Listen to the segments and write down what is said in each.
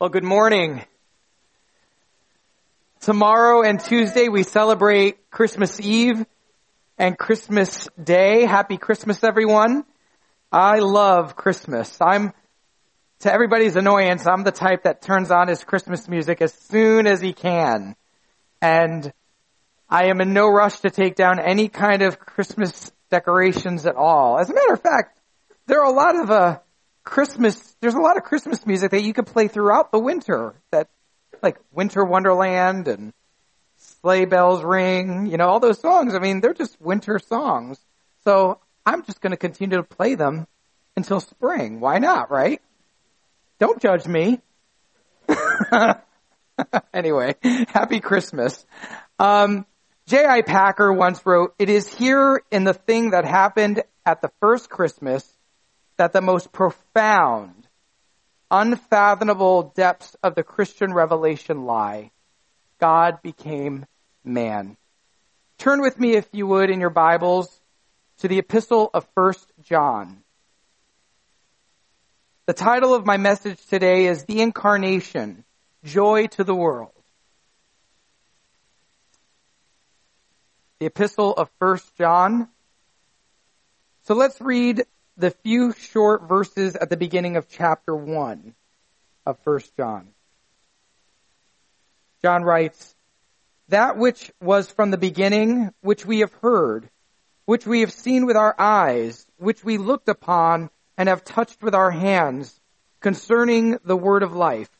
Well, good morning. Tomorrow and Tuesday we celebrate Christmas Eve and Christmas Day. Happy Christmas, everyone. I love Christmas. I'm, to everybody's annoyance, I'm the type that turns on his Christmas music as soon as he can. And I am in no rush to take down any kind of Christmas decorations at all. As a matter of fact, there are a lot of, uh, Christmas, there's a lot of Christmas music that you can play throughout the winter that, like Winter Wonderland and Sleigh Bells Ring, you know, all those songs. I mean, they're just winter songs. So I'm just going to continue to play them until spring. Why not, right? Don't judge me. anyway, happy Christmas. Um, J.I. Packer once wrote, It is here in the thing that happened at the first Christmas that the most profound, unfathomable depths of the Christian revelation lie. God became man. Turn with me, if you would, in your Bibles to the epistle of 1 John. The title of my message today is The Incarnation, Joy to the World. The epistle of 1 John. So let's read the few short verses at the beginning of chapter 1 of 1 John. John writes, That which was from the beginning, which we have heard, which we have seen with our eyes, which we looked upon and have touched with our hands, concerning the word of life.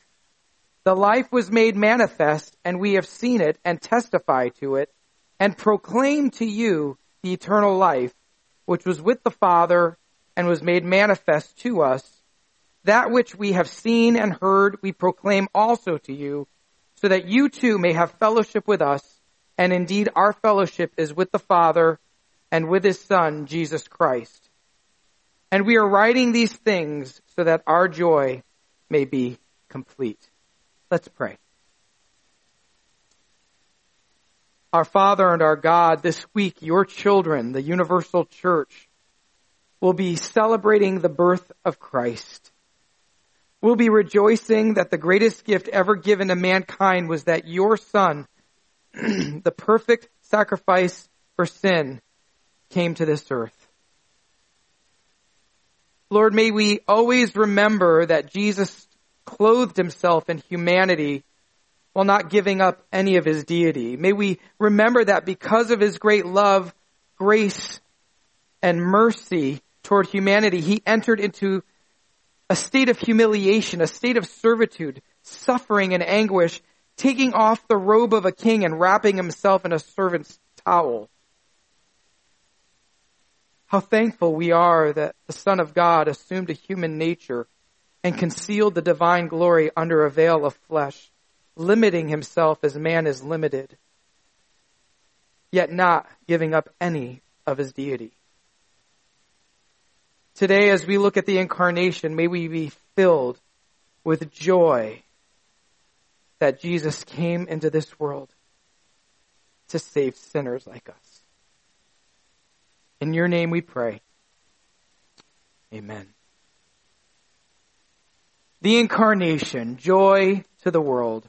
The life was made manifest, and we have seen it and testify to it, and proclaim to you the eternal life, which was with the Father and was made manifest to us. That which we have seen and heard, we proclaim also to you, so that you too may have fellowship with us. And indeed, our fellowship is with the Father and with His Son, Jesus Christ. And we are writing these things so that our joy may be complete. Let's pray. Our Father and our God, this week, your children, the universal church, will be celebrating the birth of Christ. We'll be rejoicing that the greatest gift ever given to mankind was that your son, the perfect sacrifice for sin, came to this earth. Lord, may we always remember that Jesus clothed himself in humanity while not giving up any of his deity. May we remember that because of his great love, grace, and mercy, toward humanity, he entered into a state of humiliation, a state of servitude, suffering and anguish, taking off the robe of a king and wrapping himself in a servant's towel. How thankful we are that the Son of God assumed a human nature and concealed the divine glory under a veil of flesh, limiting himself as man is limited, yet not giving up any of his deity. Today, as we look at the incarnation, may we be filled with joy that Jesus came into this world to save sinners like us. In your name we pray. Amen. The incarnation, joy to the world.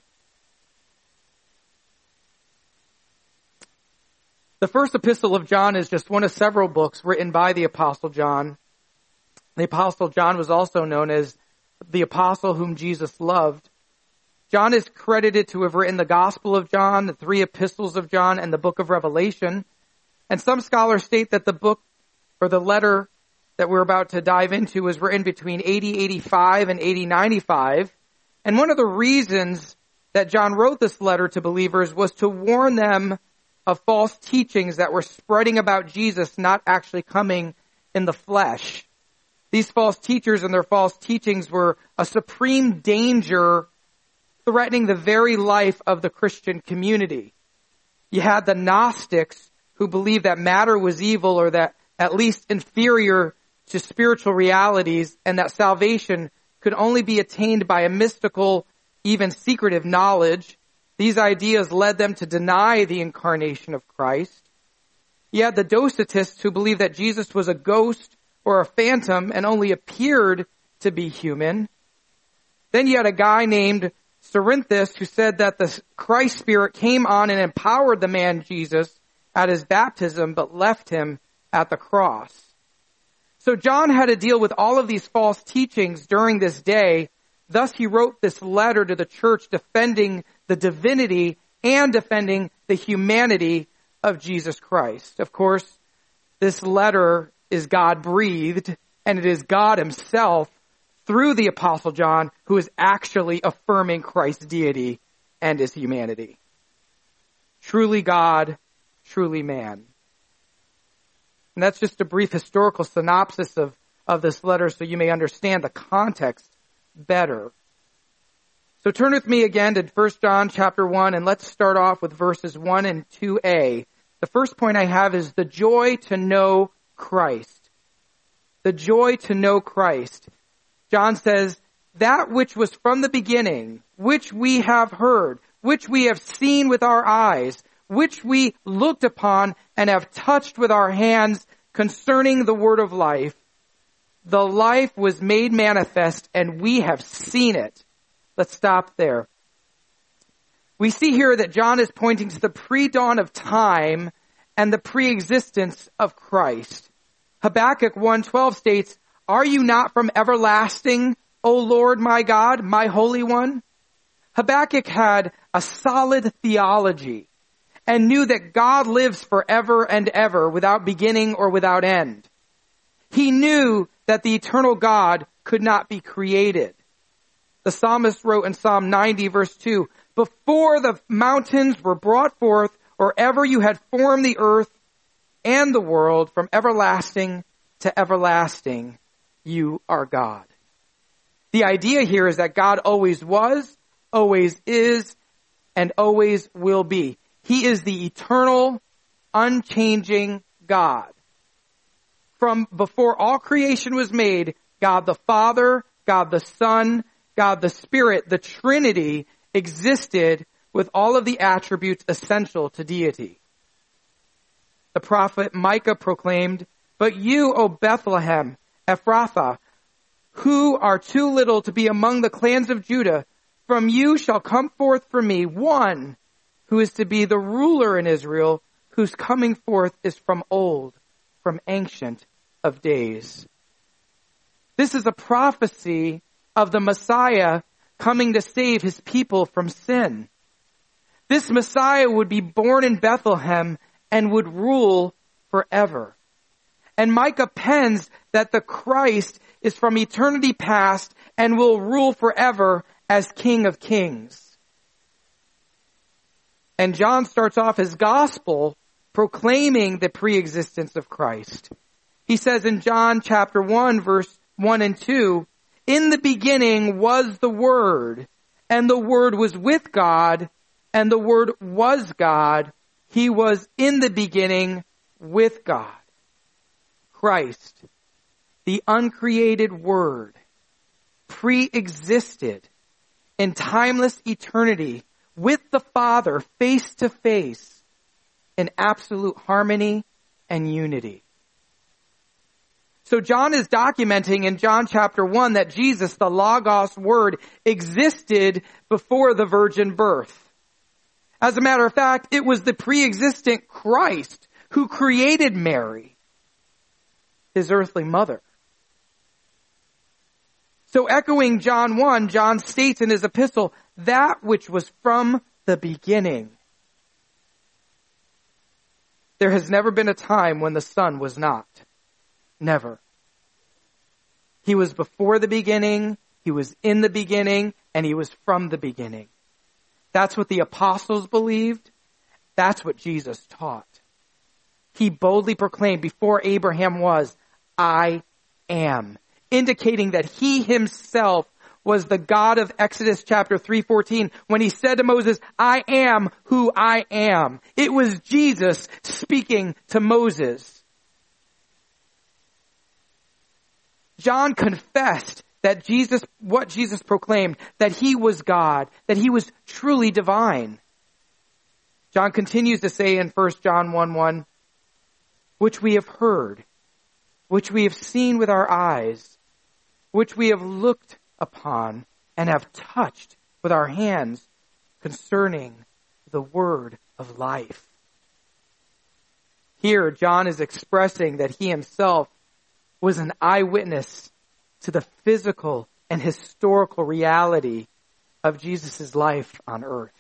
The first epistle of John is just one of several books written by the apostle John the apostle John was also known as the apostle whom Jesus loved. John is credited to have written the Gospel of John, the three epistles of John, and the book of Revelation. And some scholars state that the book or the letter that we're about to dive into was written between 8085 and 8095. And one of the reasons that John wrote this letter to believers was to warn them of false teachings that were spreading about Jesus not actually coming in the flesh. These false teachers and their false teachings were a supreme danger threatening the very life of the Christian community. You had the Gnostics who believed that matter was evil or that at least inferior to spiritual realities and that salvation could only be attained by a mystical, even secretive knowledge. These ideas led them to deny the incarnation of Christ. You had the Docetists who believed that Jesus was a ghost or a phantom and only appeared to be human. Then you had a guy named Cerinthus who said that the Christ Spirit came on and empowered the man Jesus at his baptism, but left him at the cross. So John had to deal with all of these false teachings during this day. Thus he wrote this letter to the church defending the divinity and defending the humanity of Jesus Christ. Of course, this letter is God breathed and it is God himself through the apostle John who is actually affirming Christ's deity and his humanity. Truly God, truly man. And that's just a brief historical synopsis of, of this letter so you may understand the context better. So turn with me again to 1 John chapter 1 and let's start off with verses 1 and 2a. The first point I have is the joy to know Christ. The joy to know Christ. John says, that which was from the beginning, which we have heard, which we have seen with our eyes, which we looked upon and have touched with our hands concerning the word of life. The life was made manifest and we have seen it. Let's stop there. We see here that John is pointing to the pre-dawn of time and the pre-existence of Christ. Habakkuk 1:12 states, "Are you not from everlasting, O Lord my God, my holy one?" Habakkuk had a solid theology and knew that God lives forever and ever without beginning or without end. He knew that the eternal God could not be created. The psalmist wrote in Psalm 90 verse 2, before the mountains were brought forth, or ever you had formed the earth and the world from everlasting to everlasting, you are God. The idea here is that God always was, always is, and always will be. He is the eternal, unchanging God. From before all creation was made, God the Father, God the Son, God the Spirit, the Trinity existed with all of the attributes essential to deity. The prophet Micah proclaimed, But you, O Bethlehem, Ephrathah, who are too little to be among the clans of Judah, from you shall come forth for me one who is to be the ruler in Israel, whose coming forth is from old, from ancient of days. This is a prophecy of the Messiah coming to save his people from sin. This Messiah would be born in Bethlehem and would rule forever. And Micah pens that the Christ is from eternity past and will rule forever as King of Kings. And John starts off his gospel proclaiming the preexistence of Christ. He says in John chapter 1 verse 1 and 2, in the beginning was the Word, and the Word was with God, and the Word was God. He was in the beginning with God. Christ, the uncreated Word, pre-existed in timeless eternity with the Father face to face in absolute harmony and unity. So John is documenting in John chapter 1 that Jesus, the Logos Word, existed before the virgin birth. As a matter of fact, it was the pre-existent Christ who created Mary, his earthly mother. So echoing John 1, John states in his epistle, that which was from the beginning. There has never been a time when the Son was not. Never. He was before the beginning, He was in the beginning, and He was from the beginning. That's what the apostles believed. That's what Jesus taught. He boldly proclaimed before Abraham was, I am, indicating that He Himself was the God of Exodus chapter 3:14 when he said to Moses, "I am who I am." It was Jesus speaking to Moses. John confessed that Jesus, what Jesus proclaimed, that he was God, that he was truly divine. John continues to say in 1 John 1 1, which we have heard, which we have seen with our eyes, which we have looked upon and have touched with our hands concerning the word of life. Here, John is expressing that he himself was an eyewitness to the physical and historical reality of Jesus' life on earth.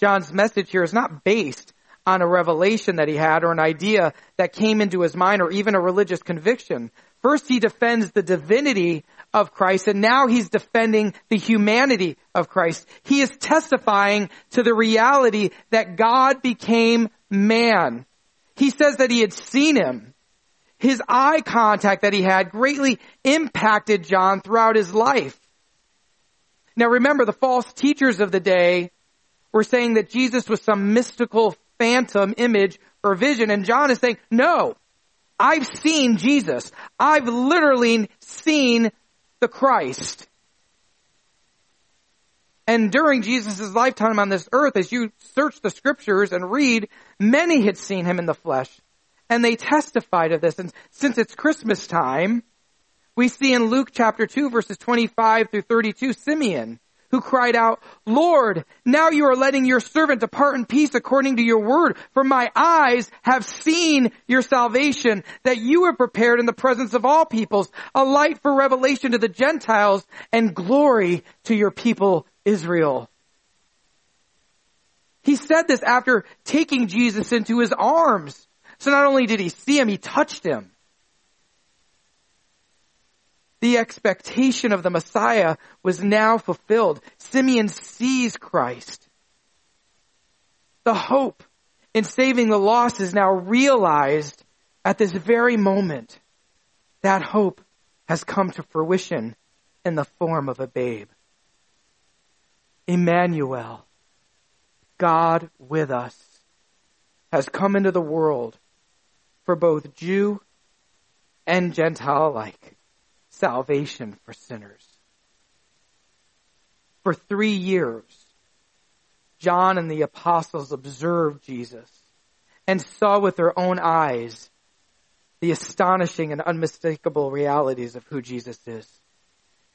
John's message here is not based on a revelation that he had or an idea that came into his mind or even a religious conviction. First he defends the divinity of Christ and now he's defending the humanity of Christ. He is testifying to the reality that God became man. He says that he had seen him. His eye contact that he had greatly impacted John throughout his life. Now remember, the false teachers of the day were saying that Jesus was some mystical phantom image or vision, and John is saying, no, I've seen Jesus. I've literally seen the Christ. And during Jesus' lifetime on this earth, as you search the scriptures and read, many had seen him in the flesh. And they testified of this. And since it's Christmas time, we see in Luke chapter 2 verses 25 through 32, Simeon, who cried out, Lord, now you are letting your servant depart in peace according to your word, for my eyes have seen your salvation, that you have prepared in the presence of all peoples, a light for revelation to the Gentiles and glory to your people Israel. He said this after taking Jesus into his arms. So not only did he see him, he touched him. The expectation of the Messiah was now fulfilled. Simeon sees Christ. The hope in saving the lost is now realized at this very moment. That hope has come to fruition in the form of a babe. Emmanuel, God with us, has come into the world for both Jew and Gentile alike salvation for sinners. For three years, John and the apostles observed Jesus and saw with their own eyes the astonishing and unmistakable realities of who Jesus is.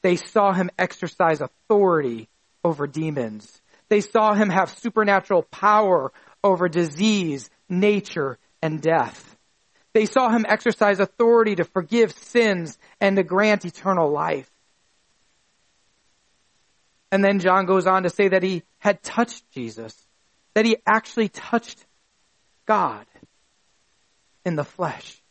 They saw him exercise authority over demons. They saw him have supernatural power over disease, nature, and death. They saw him exercise authority to forgive sins and to grant eternal life. And then John goes on to say that he had touched Jesus, that he actually touched God in the flesh.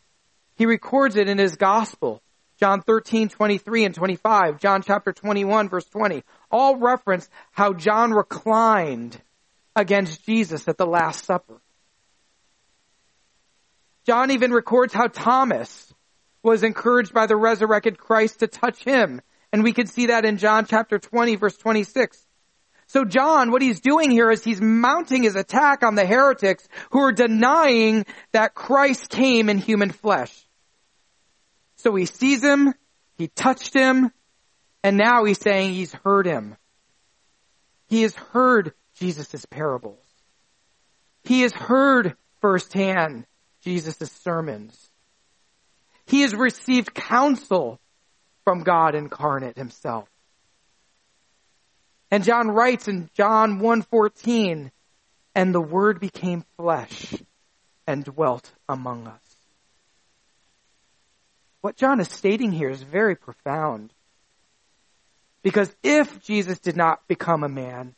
He records it in his gospel. John 13, 23 and 25, John chapter 21 verse 20, all reference how John reclined against Jesus at the Last Supper. John even records how Thomas was encouraged by the resurrected Christ to touch him. And we can see that in John chapter 20 verse 26. So John, what he's doing here is he's mounting his attack on the heretics who are denying that Christ came in human flesh. So he sees him, he touched him, and now he's saying he's heard him. He has heard Jesus' parables. He has heard firsthand Jesus' sermons. He has received counsel from God incarnate himself. And John writes in John 1:14, and the word became flesh and dwelt among us. What John is stating here is very profound. Because if Jesus did not become a man,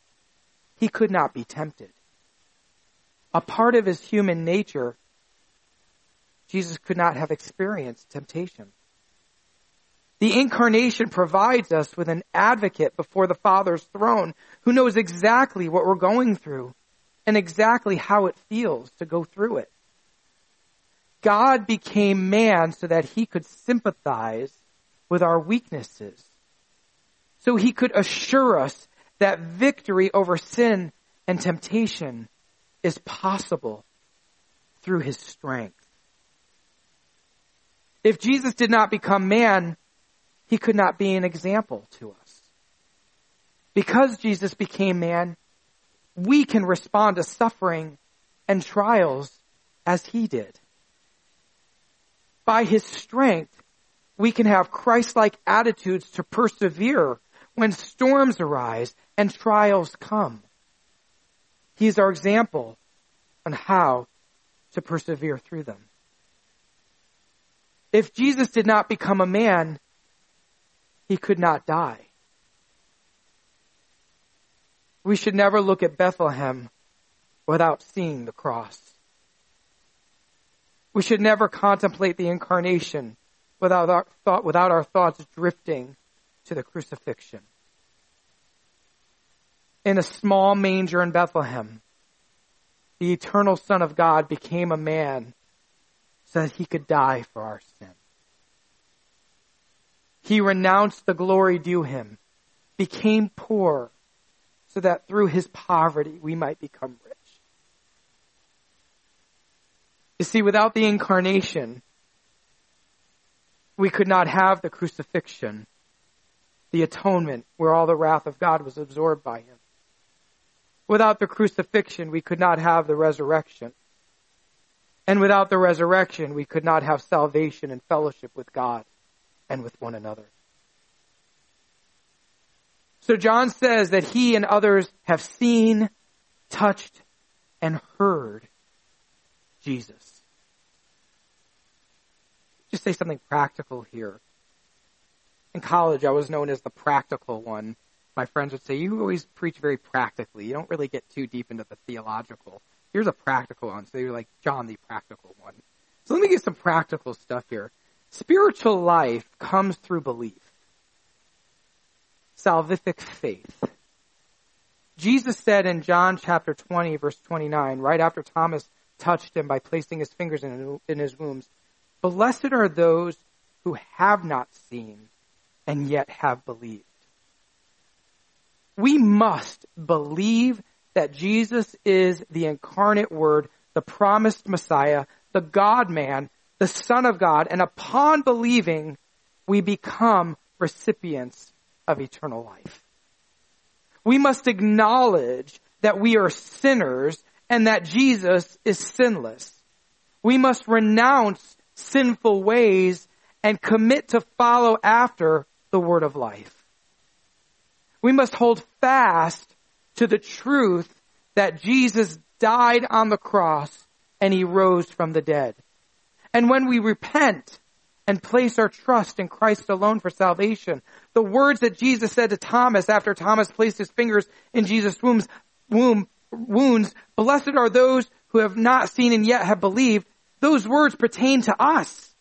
he could not be tempted. A part of his human nature Jesus could not have experienced temptation. The incarnation provides us with an advocate before the Father's throne who knows exactly what we're going through and exactly how it feels to go through it. God became man so that he could sympathize with our weaknesses. So he could assure us that victory over sin and temptation is possible through his strength. If Jesus did not become man, he could not be an example to us. Because Jesus became man, we can respond to suffering and trials as he did. By his strength, we can have Christ-like attitudes to persevere when storms arise and trials come. He is our example on how to persevere through them. If Jesus did not become a man, he could not die. We should never look at Bethlehem without seeing the cross. We should never contemplate the incarnation without our, thought, without our thoughts drifting to the crucifixion. In a small manger in Bethlehem, the eternal Son of God became a man that he could die for our sin. He renounced the glory due him, became poor, so that through his poverty we might become rich. You see, without the incarnation, we could not have the crucifixion, the atonement where all the wrath of God was absorbed by him. Without the crucifixion, we could not have the resurrection. And without the resurrection, we could not have salvation and fellowship with God and with one another. So John says that he and others have seen, touched, and heard Jesus. Just say something practical here. In college, I was known as the practical one. My friends would say, You always preach very practically. You don't really get too deep into the theological. Here's a practical one. So you're like John, the practical one. So let me get some practical stuff here. Spiritual life comes through belief. Salvific faith. Jesus said in John chapter 20 verse 29, right after Thomas touched him by placing his fingers in, in his wounds, blessed are those who have not seen and yet have believed. We must believe that Jesus is the incarnate word, the promised Messiah, the God man, the Son of God, and upon believing, we become recipients of eternal life. We must acknowledge that we are sinners and that Jesus is sinless. We must renounce sinful ways and commit to follow after the word of life. We must hold fast to the truth that Jesus died on the cross and he rose from the dead. And when we repent and place our trust in Christ alone for salvation, the words that Jesus said to Thomas after Thomas placed his fingers in Jesus' womb, wounds, blessed are those who have not seen and yet have believed, those words pertain to us.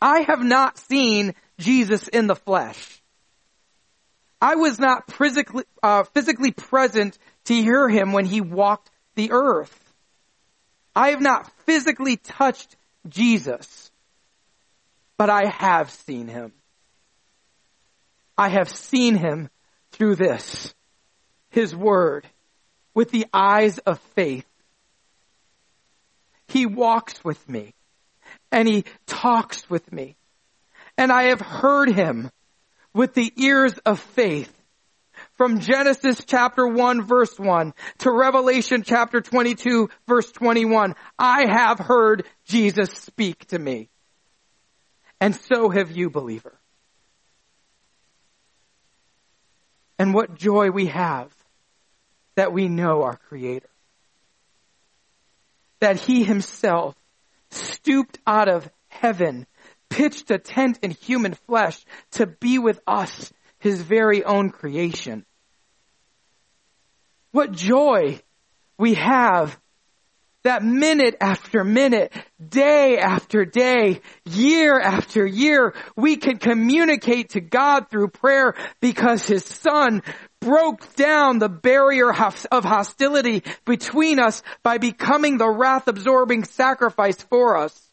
I have not seen Jesus in the flesh. I was not physically, uh, physically present to hear him when he walked the earth. I have not physically touched Jesus, but I have seen him. I have seen him through this, his word, with the eyes of faith. He walks with me and he talks with me and I have heard him with the ears of faith. From Genesis chapter 1 verse 1 to Revelation chapter 22 verse 21, I have heard Jesus speak to me. And so have you, believer. And what joy we have that we know our Creator. That He Himself stooped out of heaven pitched a tent in human flesh to be with us, his very own creation. What joy we have that minute after minute, day after day, year after year, we can communicate to God through prayer because His Son broke down the barrier of hostility between us by becoming the wrath absorbing sacrifice for us.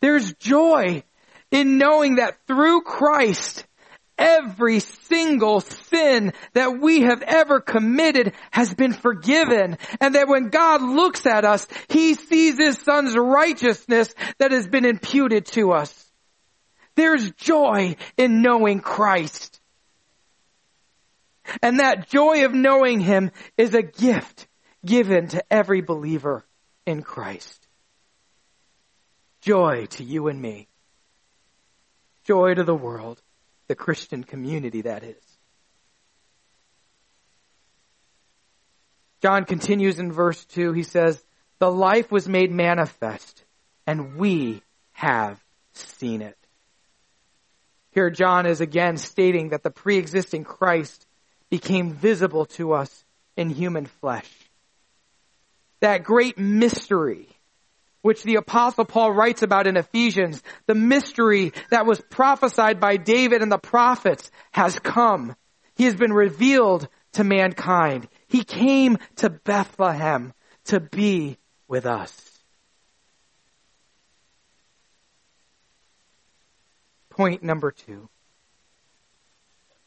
There's joy in knowing that through Christ, every single sin that we have ever committed has been forgiven. And that when God looks at us, He sees His Son's righteousness that has been imputed to us. There's joy in knowing Christ. And that joy of knowing Him is a gift given to every believer in Christ. Joy to you and me. Joy to the world. the Christian community, that is. John continues in verse 2. He says, The life was made manifest, and we have seen it. Here, John is again stating that the pre existing Christ became visible to us in human flesh. That great mystery, which the apostle Paul writes about in Ephesians, the mystery that was prophesied by David and the prophets has come. He has been revealed to mankind. He came to Bethlehem to be with us. Point number two.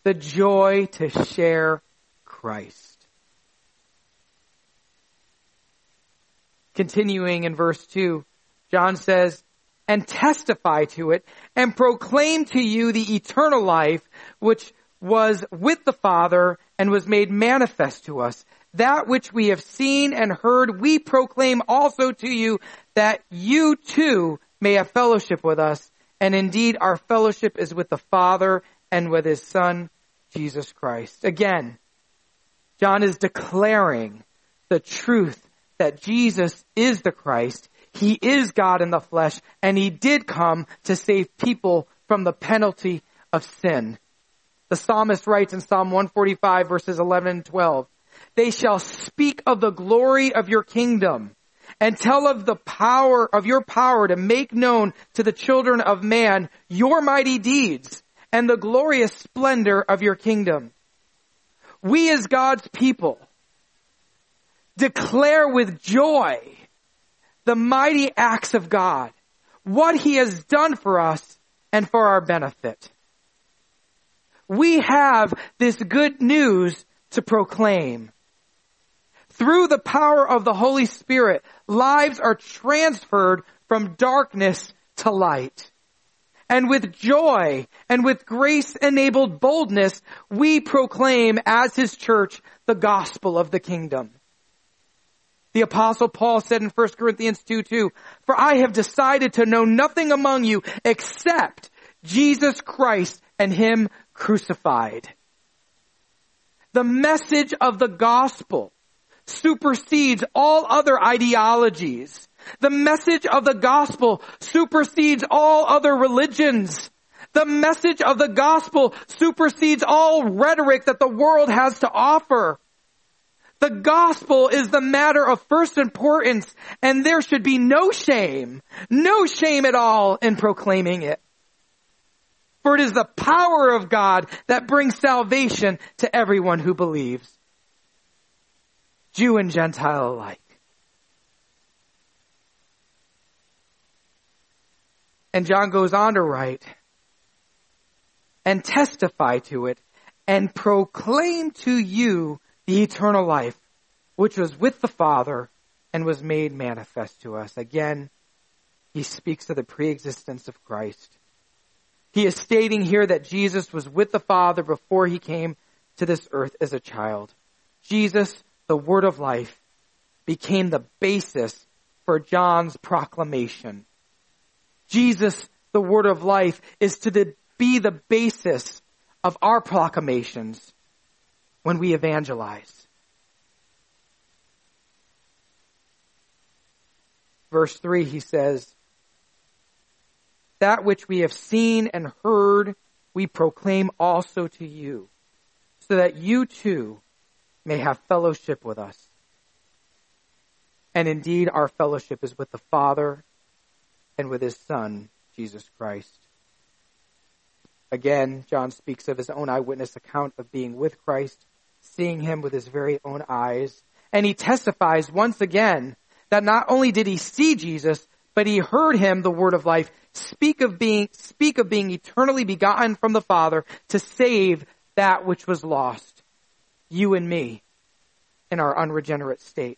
The joy to share Christ. Continuing in verse 2, John says, and testify to it and proclaim to you the eternal life which was with the Father and was made manifest to us. That which we have seen and heard, we proclaim also to you that you too may have fellowship with us. And indeed, our fellowship is with the Father and with His Son, Jesus Christ. Again, John is declaring the truth that Jesus is the Christ. He is God in the flesh, and He did come to save people from the penalty of sin. The psalmist writes in Psalm 145 verses 11 and 12, They shall speak of the glory of your kingdom and tell of the power of your power to make known to the children of man your mighty deeds and the glorious splendor of your kingdom. We as God's people declare with joy the mighty acts of God, what he has done for us and for our benefit we have this good news to proclaim. Through the power of the Holy Spirit, lives are transferred from darkness to light. And with joy and with grace enabled boldness, we proclaim as His church the gospel of the kingdom. The apostle Paul said in 1 Corinthians 2, 2, For I have decided to know nothing among you except Jesus Christ and Him crucified. The message of the gospel supersedes all other ideologies. The message of the gospel supersedes all other religions. The message of the gospel supersedes all rhetoric that the world has to offer. The gospel is the matter of first importance and there should be no shame, no shame at all in proclaiming it. For it is the power of God that brings salvation to everyone who believes. Jew and Gentile alike. And John goes on to write, and testify to it, and proclaim to you the eternal life, which was with the Father and was made manifest to us. Again, he speaks of the preexistence of Christ. He is stating here that Jesus was with the Father before he came to this earth as a child. Jesus, the Word of life, became the basis for John's proclamation. Jesus, the Word of life, is to the, be the basis of our proclamations when we evangelize. Verse 3, he says, that which we have seen and heard, we proclaim also to you, so that you too may have fellowship with us. And indeed, our fellowship is with the Father and with His Son, Jesus Christ. Again, John speaks of his own eyewitness account of being with Christ, seeing him with his very own eyes. And he testifies once again that not only did he see Jesus, but he heard him, the word of life, speak of being, speak of being eternally begotten from the Father to save that which was lost. You and me in our unregenerate state.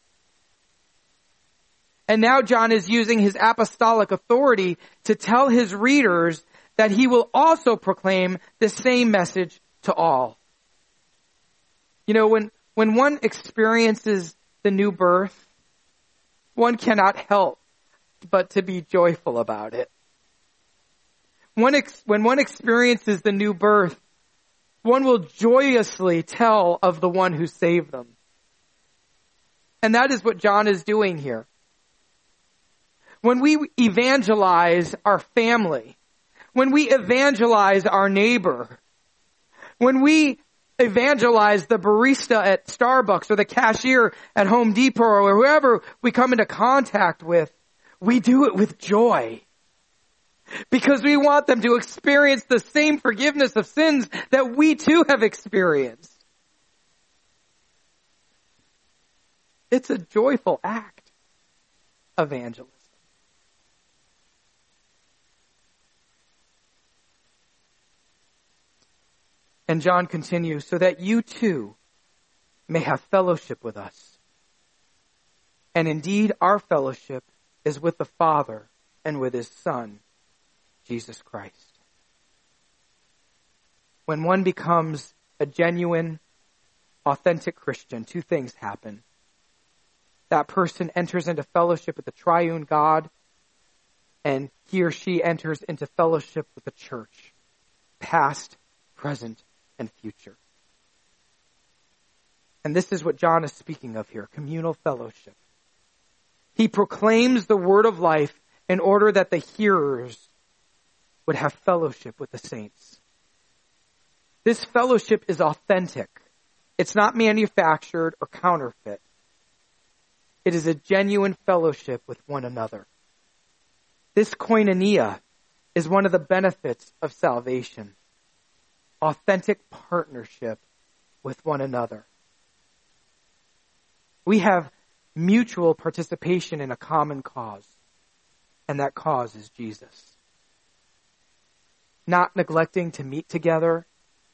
And now John is using his apostolic authority to tell his readers that he will also proclaim the same message to all. You know, when, when one experiences the new birth, one cannot help but to be joyful about it. one ex- when one experiences the new birth, one will joyously tell of the one who saved them. And that is what John is doing here. When we evangelize our family, when we evangelize our neighbor, when we evangelize the barista at Starbucks or the cashier at Home Depot or whoever we come into contact with, we do it with joy. Because we want them to experience the same forgiveness of sins that we too have experienced. It's a joyful act, evangelism. And John continues, so that you too may have fellowship with us. And indeed, our fellowship is with the Father and with His Son, Jesus Christ. When one becomes a genuine, authentic Christian, two things happen. That person enters into fellowship with the triune God, and he or she enters into fellowship with the church, past, present, and future. And this is what John is speaking of here communal fellowship. He proclaims the word of life in order that the hearers would have fellowship with the saints. This fellowship is authentic. It's not manufactured or counterfeit. It is a genuine fellowship with one another. This koinonia is one of the benefits of salvation authentic partnership with one another. We have mutual participation in a common cause, and that cause is Jesus. Not neglecting to meet together,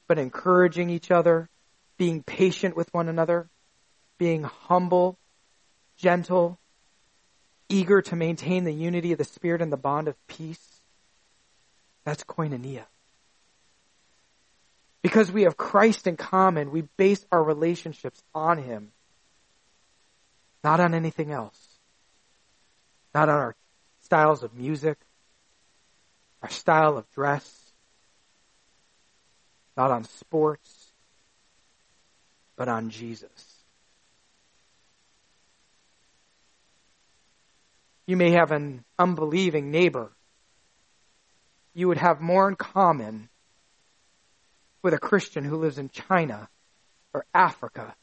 but encouraging each other, being patient with one another, being humble, gentle, eager to maintain the unity of the Spirit and the bond of peace. That's koinonia. Because we have Christ in common, we base our relationships on Him, not on anything else. Not on our styles of music, our style of dress, not on sports, but on Jesus. You may have an unbelieving neighbor. You would have more in common with a Christian who lives in China or Africa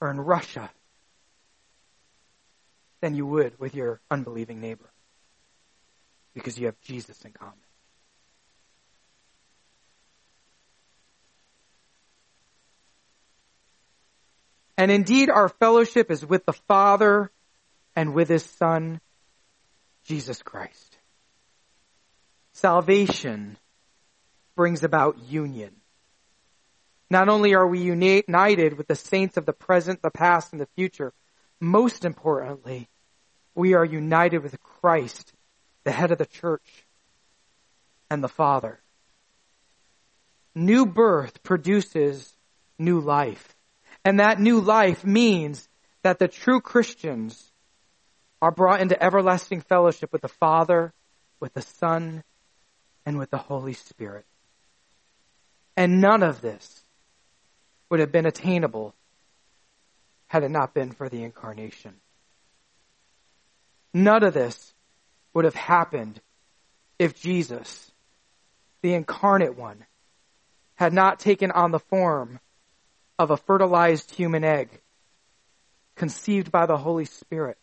or in Russia than you would with your unbelieving neighbor because you have Jesus in common. And indeed, our fellowship is with the Father and with His Son, Jesus Christ. Salvation brings about union. Not only are we united with the saints of the present, the past, and the future, most importantly, we are united with Christ, the head of the church, and the Father. New birth produces new life. And that new life means that the true Christians are brought into everlasting fellowship with the Father, with the Son, and with the Holy Spirit. And none of this would have been attainable had it not been for the incarnation. None of this would have happened if Jesus, the incarnate one, had not taken on the form of a fertilized human egg, conceived by the Holy Spirit,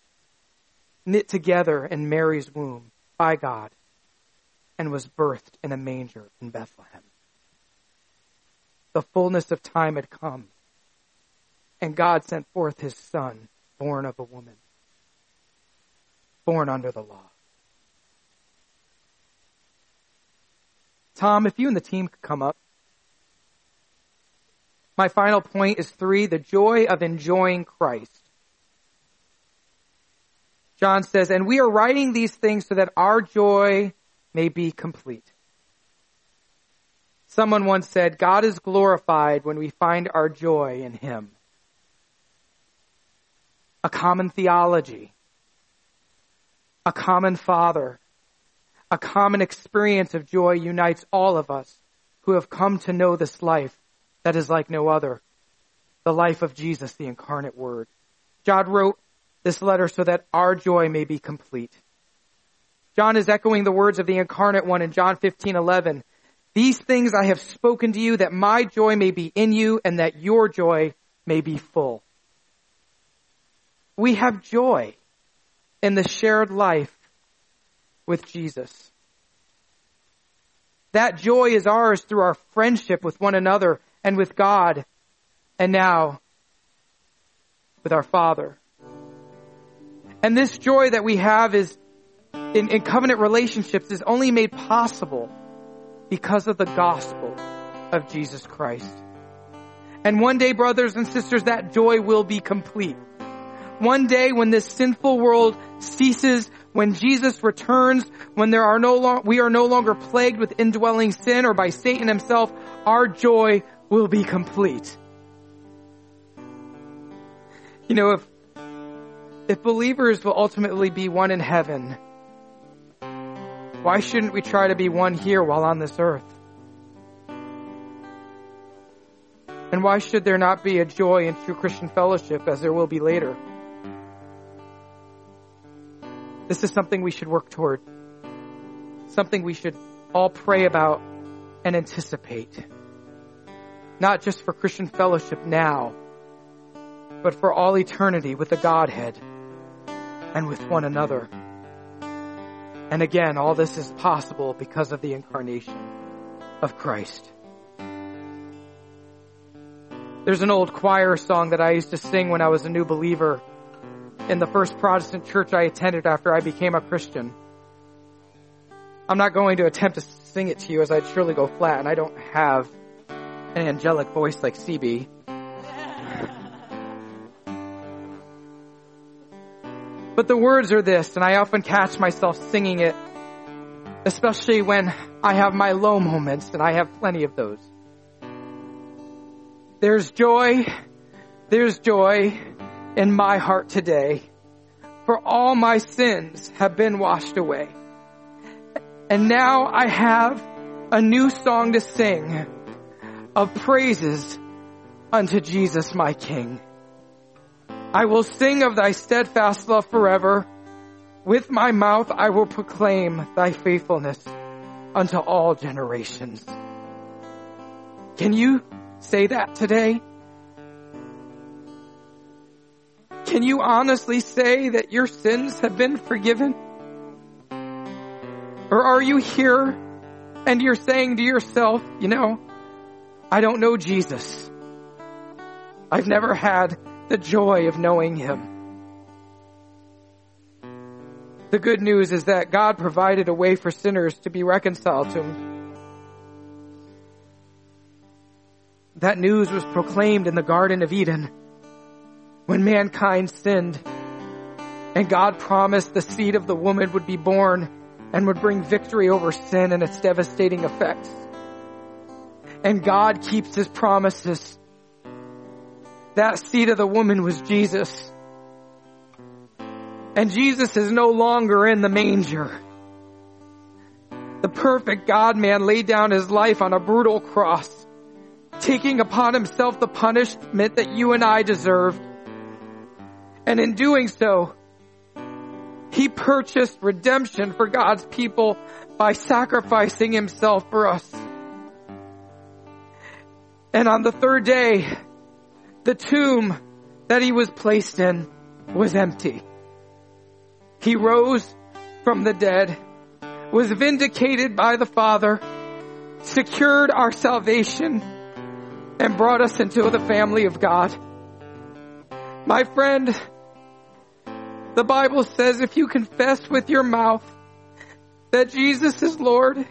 knit together in Mary's womb by God, and was birthed in a manger in Bethlehem the fullness of time had come. And God sent forth his son, born of a woman, born under the law. Tom, if you and the team could come up. My final point is three, the joy of enjoying Christ. John says, and we are writing these things so that our joy may be complete. Someone once said, God is glorified when we find our joy in Him. A common theology, a common Father, a common experience of joy unites all of us who have come to know this life that is like no other. The life of Jesus, the incarnate word. John wrote this letter so that our joy may be complete. John is echoing the words of the incarnate one in John 15:11. These things I have spoken to you that my joy may be in you and that your joy may be full. We have joy in the shared life with Jesus. That joy is ours through our friendship with one another and with God, and now with our Father. And this joy that we have is in, in covenant relationships is only made possible because of the gospel of Jesus Christ. And one day, brothers and sisters, that joy will be complete. One day when this sinful world ceases, when Jesus returns, when there are no lo- we are no longer plagued with indwelling sin or by Satan himself, our joy will be complete. You know, if, if believers will ultimately be one in heaven, why shouldn't we try to be one here while on this earth? And why should there not be a joy in true Christian fellowship as there will be later? This is something we should work toward. Something we should all pray about and anticipate. Not just for Christian fellowship now, but for all eternity with the Godhead and with one another. And again, all this is possible because of the incarnation of Christ. There's an old choir song that I used to sing when I was a new believer in the first Protestant church I attended after I became a Christian. I'm not going to attempt to sing it to you as I'd surely go flat, and I don't have an angelic voice like CB. But the words are this, and I often catch myself singing it, especially when I have my low moments, and I have plenty of those. There's joy, there's joy in my heart today, for all my sins have been washed away. And now I have a new song to sing of praises unto Jesus my King. I will sing of thy steadfast love forever. With my mouth I will proclaim thy faithfulness unto all generations. Can you say that today? Can you honestly say that your sins have been forgiven? Or are you here and you're saying to yourself, you know, I don't know Jesus. I've never had the joy of knowing Him. The good news is that God provided a way for sinners to be reconciled to Him. That news was proclaimed in the Garden of Eden when mankind sinned and God promised the seed of the woman would be born and would bring victory over sin and its devastating effects. And God keeps His promises that seed of the woman was Jesus. And Jesus is no longer in the manger. The perfect God man laid down his life on a brutal cross, taking upon himself the punishment that you and I deserved. And in doing so, he purchased redemption for God's people by sacrificing himself for us. And on the third day, the tomb that he was placed in was empty. He rose from the dead, was vindicated by the Father, secured our salvation, and brought us into the family of God. My friend, the Bible says if you confess with your mouth that Jesus is Lord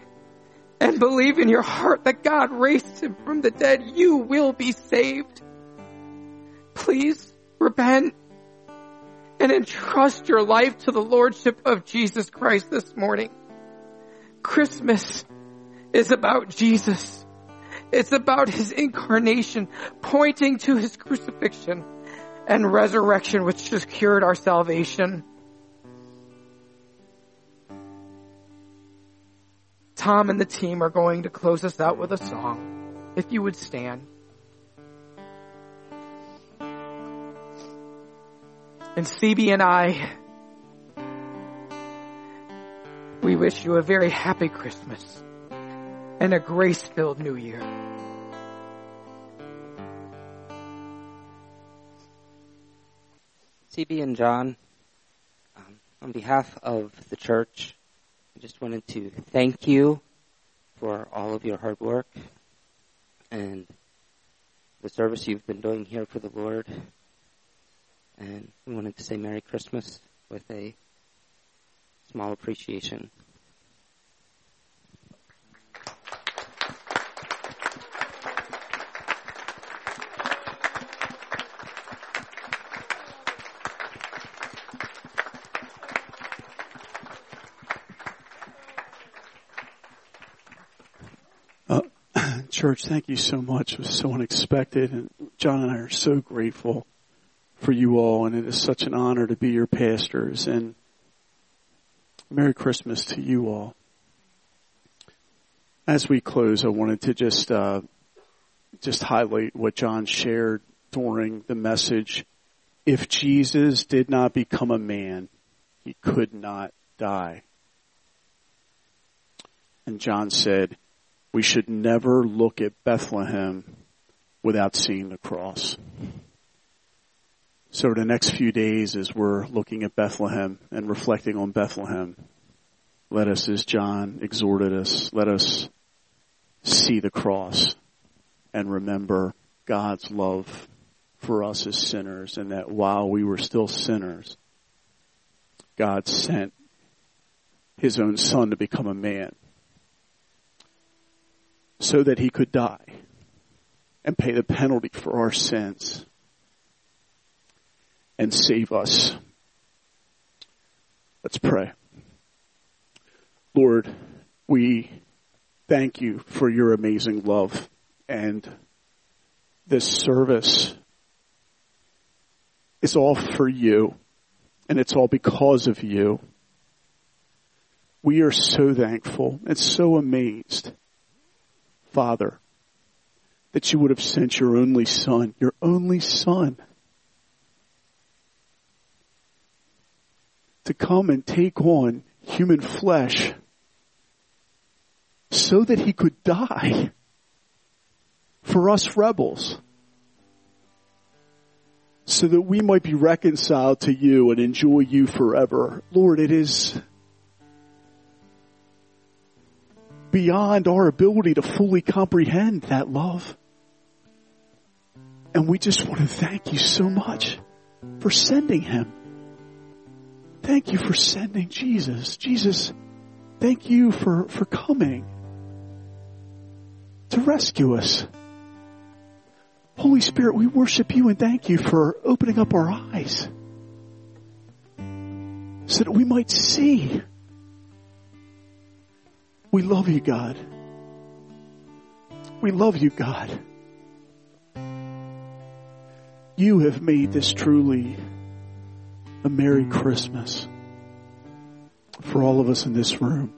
and believe in your heart that God raised him from the dead, you will be saved please repent and entrust your life to the Lordship of Jesus Christ this morning. Christmas is about Jesus. It's about His incarnation, pointing to His crucifixion and resurrection, which secured our salvation. Tom and the team are going to close us out with a song. If you would stand. And CB and I, we wish you a very happy Christmas and a grace filled new year. CB and John, um, on behalf of the church, I just wanted to thank you for all of your hard work and the service you've been doing here for the Lord. And we wanted to say Merry Christmas with a small appreciation. Uh, church, thank you so much. It was so unexpected and John and I are so grateful for you all and it is such an honor to be your pastors and Merry Christmas to you all. As we close, I wanted to just, uh, just highlight what John shared during the message. If Jesus did not become a man, he could not die. And John said, we should never look at Bethlehem without seeing the cross. So the next few days as we're looking at Bethlehem and reflecting on Bethlehem, let us, as John exhorted us, let us see the cross and remember God's love for us as sinners and that while we were still sinners, God sent his own son to become a man so that he could die and pay the penalty for our sins and save us. Let's pray. Lord, we thank you for your amazing love and this service is all for you and it's all because of you. We are so thankful and so amazed, Father, that you would have sent your only son, your only son, to come and take on human flesh so that he could die for us rebels so that we might be reconciled to you and enjoy you forever. Lord, it is beyond our ability to fully comprehend that love. And we just want to thank you so much for sending him. Thank you for sending Jesus. Jesus, thank you for, for coming to rescue us. Holy Spirit, we worship you and thank you for opening up our eyes so that we might see. We love you, God. We love you, God. You have made this truly a Merry Christmas for all of us in this room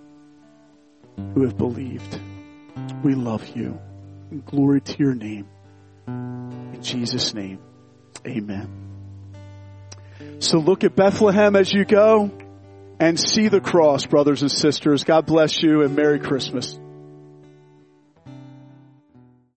who have believed. We love you. And glory to your name. In Jesus' name, amen. So look at Bethlehem as you go and see the cross, brothers and sisters. God bless you and Merry Christmas.